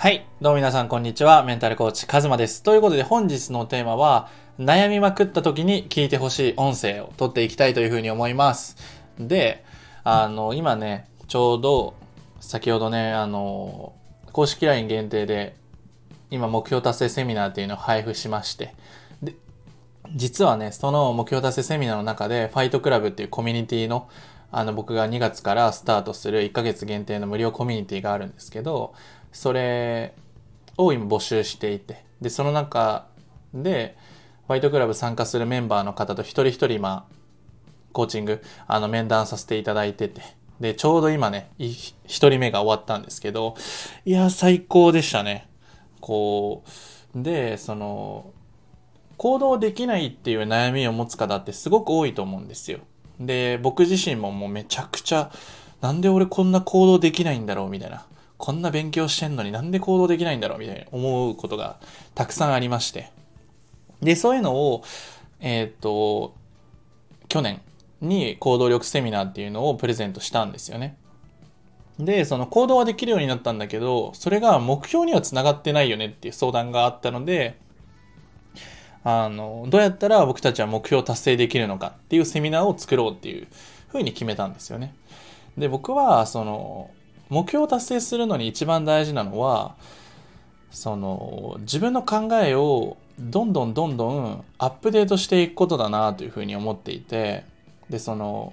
はい。どうも皆さん、こんにちは。メンタルコーチ、カズマです。ということで、本日のテーマは、悩みまくった時に聞いてほしい音声を取っていきたいというふうに思います。で、あの、今ね、ちょうど、先ほどね、あの、公式 LINE 限定で、今、目標達成セミナーっていうのを配布しまして、で、実はね、その目標達成セミナーの中で、ファイトクラブっていうコミュニティの、あの、僕が2月からスタートする1ヶ月限定の無料コミュニティがあるんですけど、それを今募集していて、で、その中で、ファイトクラブ参加するメンバーの方と一人一人今、コーチング、あの、面談させていただいてて、で、ちょうど今ね、一人目が終わったんですけど、いや、最高でしたね。こう、で、その、行動できないっていう悩みを持つ方ってすごく多いと思うんですよ。で、僕自身ももうめちゃくちゃ、なんで俺こんな行動できないんだろうみたいな。こんな勉強してんのになんで行動できないんだろうみたいな思うことがたくさんありまして。で、そういうのを、えっ、と、去年に行動力セミナーっていうのをプレゼントしたんですよね。で、その行動はできるようになったんだけど、それが目標にはつながってないよねっていう相談があったので、あの、どうやったら僕たちは目標を達成できるのかっていうセミナーを作ろうっていうふうに決めたんですよね。で、僕は、その、目標を達成するのに一番大事なのは、その、自分の考えをどんどんどんどんアップデートしていくことだなというふうに思っていて、で、その、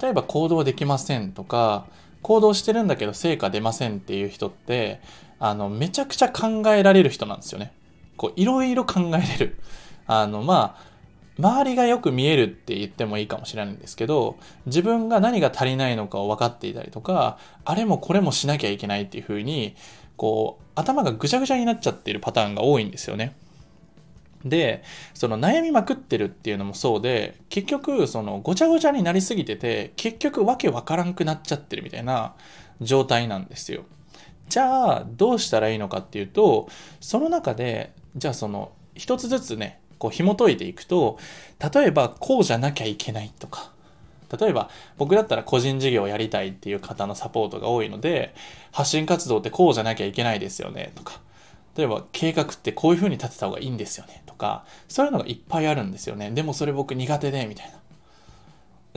例えば行動できませんとか、行動してるんだけど成果出ませんっていう人って、あの、めちゃくちゃ考えられる人なんですよね。こう、いろいろ考えれる。あの、まあ、周りがよく見えるって言ってもいいかもしれないんですけど、自分が何が足りないのかを分かっていたりとか、あれもこれもしなきゃいけないっていう風に、こう、頭がぐちゃぐちゃになっちゃってるパターンが多いんですよね。で、その悩みまくってるっていうのもそうで、結局、そのごちゃごちゃになりすぎてて、結局わけわからんくなっちゃってるみたいな状態なんですよ。じゃあ、どうしたらいいのかっていうと、その中で、じゃあその、一つずつね、こう紐解いていくと、例えばこうじゃなきゃいけないとか、例えば僕だったら個人事業をやりたいっていう方のサポートが多いので、発信活動ってこうじゃなきゃいけないですよねとか、例えば計画ってこういう風に立てた方がいいんですよねとか、そういうのがいっぱいあるんですよね。でもそれ僕苦手で、みたいな。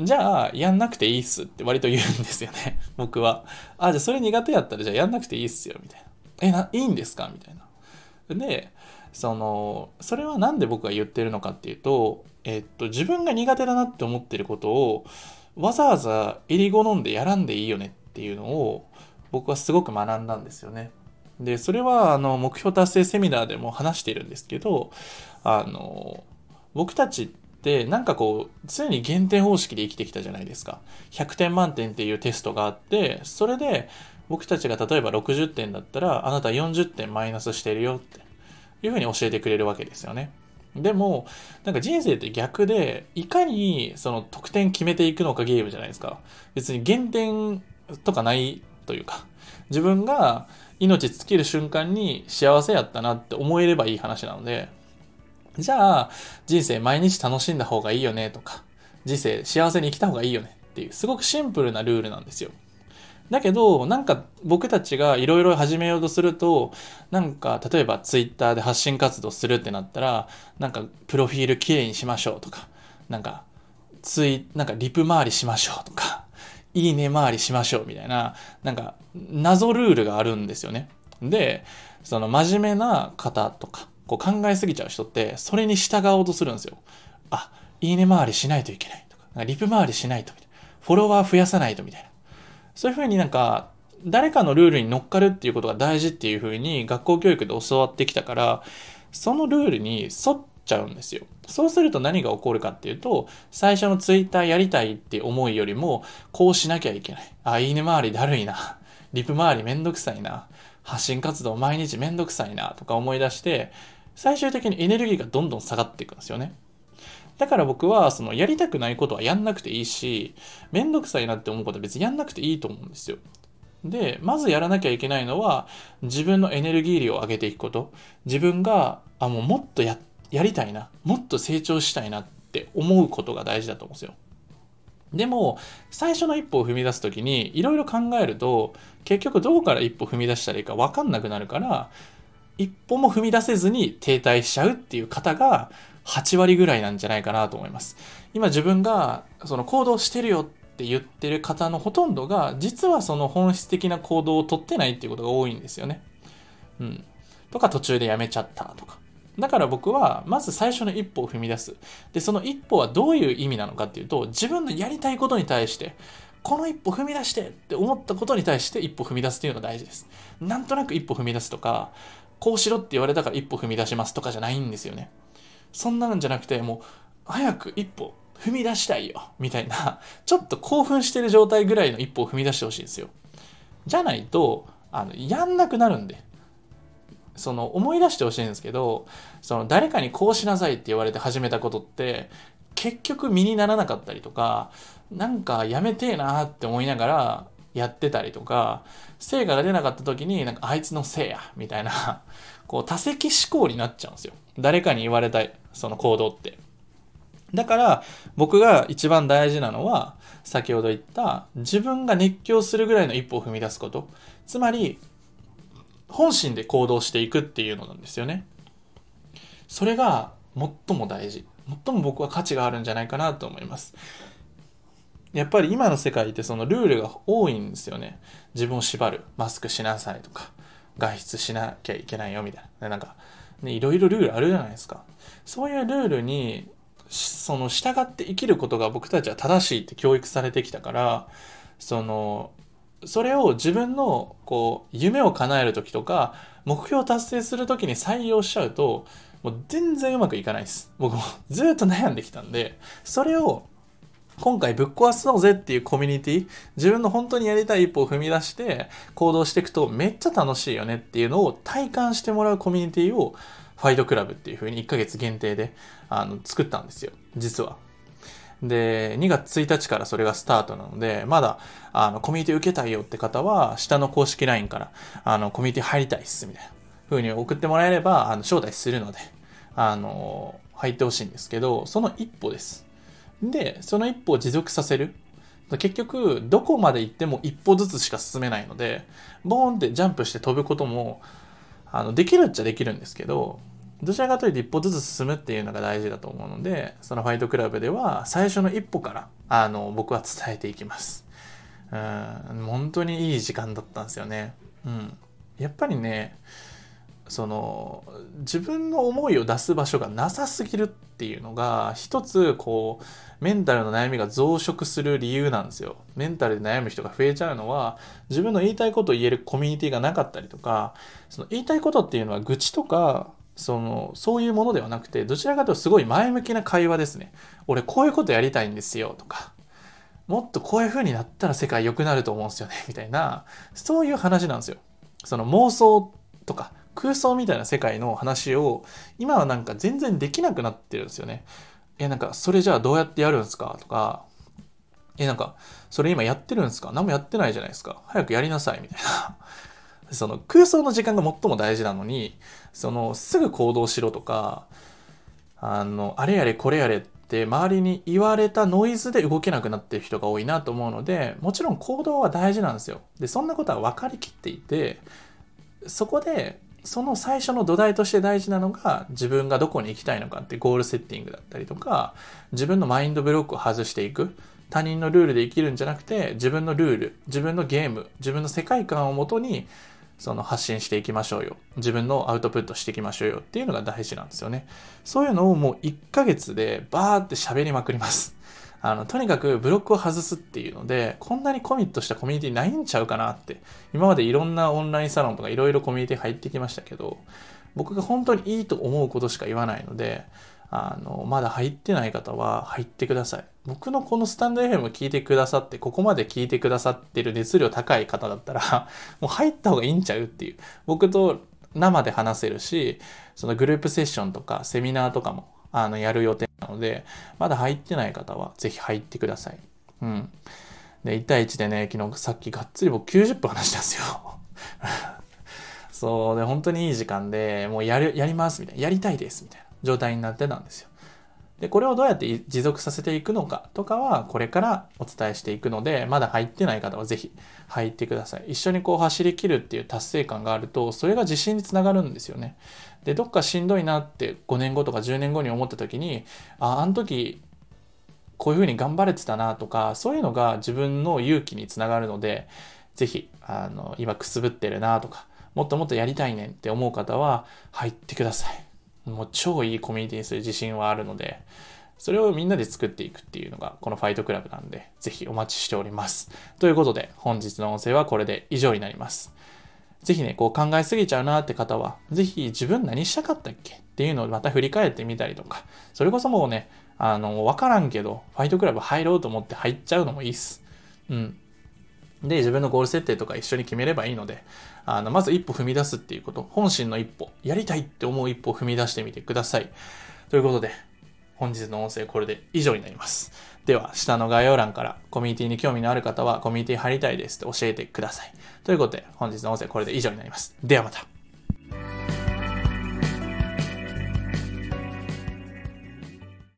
じゃあ、やんなくていいっすって割と言うんですよね。僕は。あ、じゃあそれ苦手やったらじゃあやんなくていいっすよ、みたいな。え、な、いいんですか？みたいな。で、そのそれは何で僕が言ってるのかっていうと、えっと、自分が苦手だなって思ってることをわざわざ入り好んでやらんでいいよねっていうのを僕はすごく学んだんですよね。でそれはあの目標達成セミナーでも話しているんですけどあの僕たちってなんかこう常に減点方式で生きてきたじゃないですか。100点満点っていうテストがあってそれで僕たちが例えば60点だったらあなた40点マイナスしてるよっていうふうに教えてくれるわけですよね。でも、なんか人生って逆で、いかにその得点決めていくのかゲームじゃないですか。別に減点とかないというか、自分が命尽きる瞬間に幸せやったなって思えればいい話なので、じゃあ人生毎日楽しんだ方がいいよねとか、人生幸せに生きた方がいいよねっていう、すごくシンプルなルールなんですよ。だけど、なんか僕たちがいろいろ始めようとすると、なんか例えばツイッターで発信活動するってなったら、なんかプロフィールきれいにしましょうとか、なんかツイ、なんかリプ回りしましょうとか、いいね回りしましょうみたいな、なんか謎ルールがあるんですよね。で、その真面目な方とか、こう考えすぎちゃう人って、それに従おうとするんですよ。あ、いいね回りしないといけないとか、リプ回りしないとみたいな、フォロワー増やさないとみたいな。そういうふうになんか、誰かのルールに乗っかるっていうことが大事っていうふうに学校教育で教わってきたから、そのルールに沿っちゃうんですよ。そうすると何が起こるかっていうと、最初のツイッターやりたいって思いよりも、こうしなきゃいけない。あ、いいね回りだるいな。リプ回りめんどくさいな。発信活動毎日めんどくさいな。とか思い出して、最終的にエネルギーがどんどん下がっていくんですよね。だから僕は、その、やりたくないことはやんなくていいし、めんどくさいなって思うことは別にやんなくていいと思うんですよ。で、まずやらなきゃいけないのは、自分のエネルギー量を上げていくこと。自分が、あ、もうもっとや、やりたいな。もっと成長したいなって思うことが大事だと思うんですよ。でも、最初の一歩を踏み出す時に、いろいろ考えると、結局どこから一歩踏み出したらいいか分かんなくなるから、一歩も踏み出せずに停滞しちゃうっていう方が8割ぐらいなんじゃないかなと思います。今自分がその行動してるよって言ってる方のほとんどが、実はその本質的な行動をとってないっていうことが多いんですよね。うん。とか途中でやめちゃったとか。だから僕は、まず最初の一歩を踏み出す。で、その一歩はどういう意味なのかっていうと、自分のやりたいことに対して、この一歩踏み出してって思ったことに対して一歩踏み出すっていうのが大事です。なんとなく一歩踏み出すとか、こうしろって言われたから一歩踏み出しますとかじゃないんですよね。そんなんじゃなくて、もう、早く一歩踏み出したいよみたいな、ちょっと興奮してる状態ぐらいの一歩を踏み出してほしいんですよ。じゃないと、あの、やんなくなるんで。その思い出してほしいんですけどその誰かにこうしなさいって言われて始めたことって結局身にならなかったりとかなんかやめてえなって思いながらやってたりとか成果が出なかった時になんかあいつのせいやみたいな こう多責思考になっちゃうんですよ誰かに言われたいその行動ってだから僕が一番大事なのは先ほど言った自分が熱狂するぐらいの一歩を踏み出すことつまり本心で行動していくっていうのなんですよね。それが最も大事。最も僕は価値があるんじゃないかなと思います。やっぱり今の世界ってそのルールが多いんですよね。自分を縛る。マスクしなさいとか、外出しなきゃいけないよみたいな。なんか、ね、いろいろルールあるじゃないですか。そういうルールに、その従って生きることが僕たちは正しいって教育されてきたから、そのそれを自分のこう夢を叶える時とか目標を達成する時に採用しちゃうともう全然うまくいかないです。僕もずっと悩んできたんでそれを今回ぶっ壊そうぜっていうコミュニティ自分の本当にやりたい一歩を踏み出して行動していくとめっちゃ楽しいよねっていうのを体感してもらうコミュニティをファイトクラブっていう風に1ヶ月限定であの作ったんですよ実は。で、2月1日からそれがスタートなので、まだ、あの、コミュニティ受けたいよって方は、下の公式 LINE から、あの、コミュニティ入りたいっす、みたいな風に送ってもらえれば、あの、招待するので、あの、入ってほしいんですけど、その一歩です。で、その一歩を持続させる。結局、どこまで行っても一歩ずつしか進めないので、ボーンってジャンプして飛ぶことも、あの、できるっちゃできるんですけど、どちらかというと一歩ずつ進むっていうのが大事だと思うので、そのファイトクラブでは最初の一歩から、あの、僕は伝えていきます。うん、本当にいい時間だったんですよね。うん。やっぱりね、その自分の思いを出す場所がなさすぎるっていうのが一つこうメンタルの悩みが増殖する理由なんですよ。メンタルで悩む人が増えちゃうのは自分の言いたいことを言えるコミュニティがなかったりとかその言いたいことっていうのは愚痴とかその、そういうものではなくて、どちらかというとすごい前向きな会話ですね。俺こういうことやりたいんですよとか、もっとこういう風になったら世界良くなると思うんですよね、みたいな、そういう話なんですよ。その妄想とか空想みたいな世界の話を、今はなんか全然できなくなってるんですよね。え、なんか、それじゃあどうやってやるんですか？とか、え、なんか、それ今やってるんですか？何もやってないじゃないですか。早くやりなさい、みたいな。その空想の時間が最も大事なのに、そのすぐ行動しろとか、あの、あれやれこれやれって周りに言われたノイズで動けなくなってる人が多いなと思うので、もちろん行動は大事なんですよ。で、そんなことは分かりきっていて、そこで、その最初の土台として大事なのが自分がどこに行きたいのかってゴールセッティングだったりとか自分のマインドブロックを外していく他人のルールで生きるんじゃなくて自分のルール自分のゲーム自分の世界観をもとにその発信していきましょうよ。自分のアウトプットしていきましょうよっていうのが大事なんですよね。そういうのをもう1ヶ月でバーって喋りまくります。あの、とにかくブロックを外すっていうので、こんなにコミットしたコミュニティないんちゃうかなって。今までいろんなオンラインサロンとかいろいろコミュニティ入ってきましたけど、僕が本当にいいと思うことしか言わないので、あの、まだ入ってない方は入ってください。僕のこのスタンド FM 聞いてくださって、ここまで聞いてくださってる熱量高い方だったら、もう入った方がいいんちゃうっていう。僕と生で話せるし、そのグループセッションとかセミナーとかも、あの、やる予定なので、まだ入ってない方はぜひ入ってください。うん。で、1対1でね、昨日さっきがっつり僕90分話したんですよ。そうで、本当にいい時間で、もうやる、やりますみたいな。やりたいですみたいな。状態になってたんですよ。で、これをどうやって持続させていくのかとかは、これからお伝えしていくので、まだ入ってない方はぜひ入ってください。一緒にこう走り切るっていう達成感があると、それが自信につながるんですよね。で、どっかしんどいなって5年後とか10年後に思った時に、あ、あの時、こういうふうに頑張れてたなとか、そういうのが自分の勇気につながるので、ぜひ、あの、今くすぶってるなとか、もっともっとやりたいねんって思う方は入ってください。もう超いいコミュニティにする自信はあるので、それをみんなで作っていくっていうのがこのファイトクラブなんで、ぜひお待ちしております。ということで、本日の音声はこれで以上になります。ぜひね、こう考えすぎちゃうなって方は、ぜひ自分何したかったっけっていうのをまた振り返ってみたりとか、それこそもうね、あの、わからんけど、ファイトクラブ入ろうと思って入っちゃうのもいいっす。うん。で、自分のゴール設定とか一緒に決めればいいので、あの、まず一歩踏み出すっていうこと、本心の一歩、やりたいって思う一歩を踏み出してみてください。ということで、本日の音声これで以上になります。では、下の概要欄からコミュニティに興味のある方はコミュニティ入りたいですって教えてください。ということで、本日の音声これで以上になります。ではまた。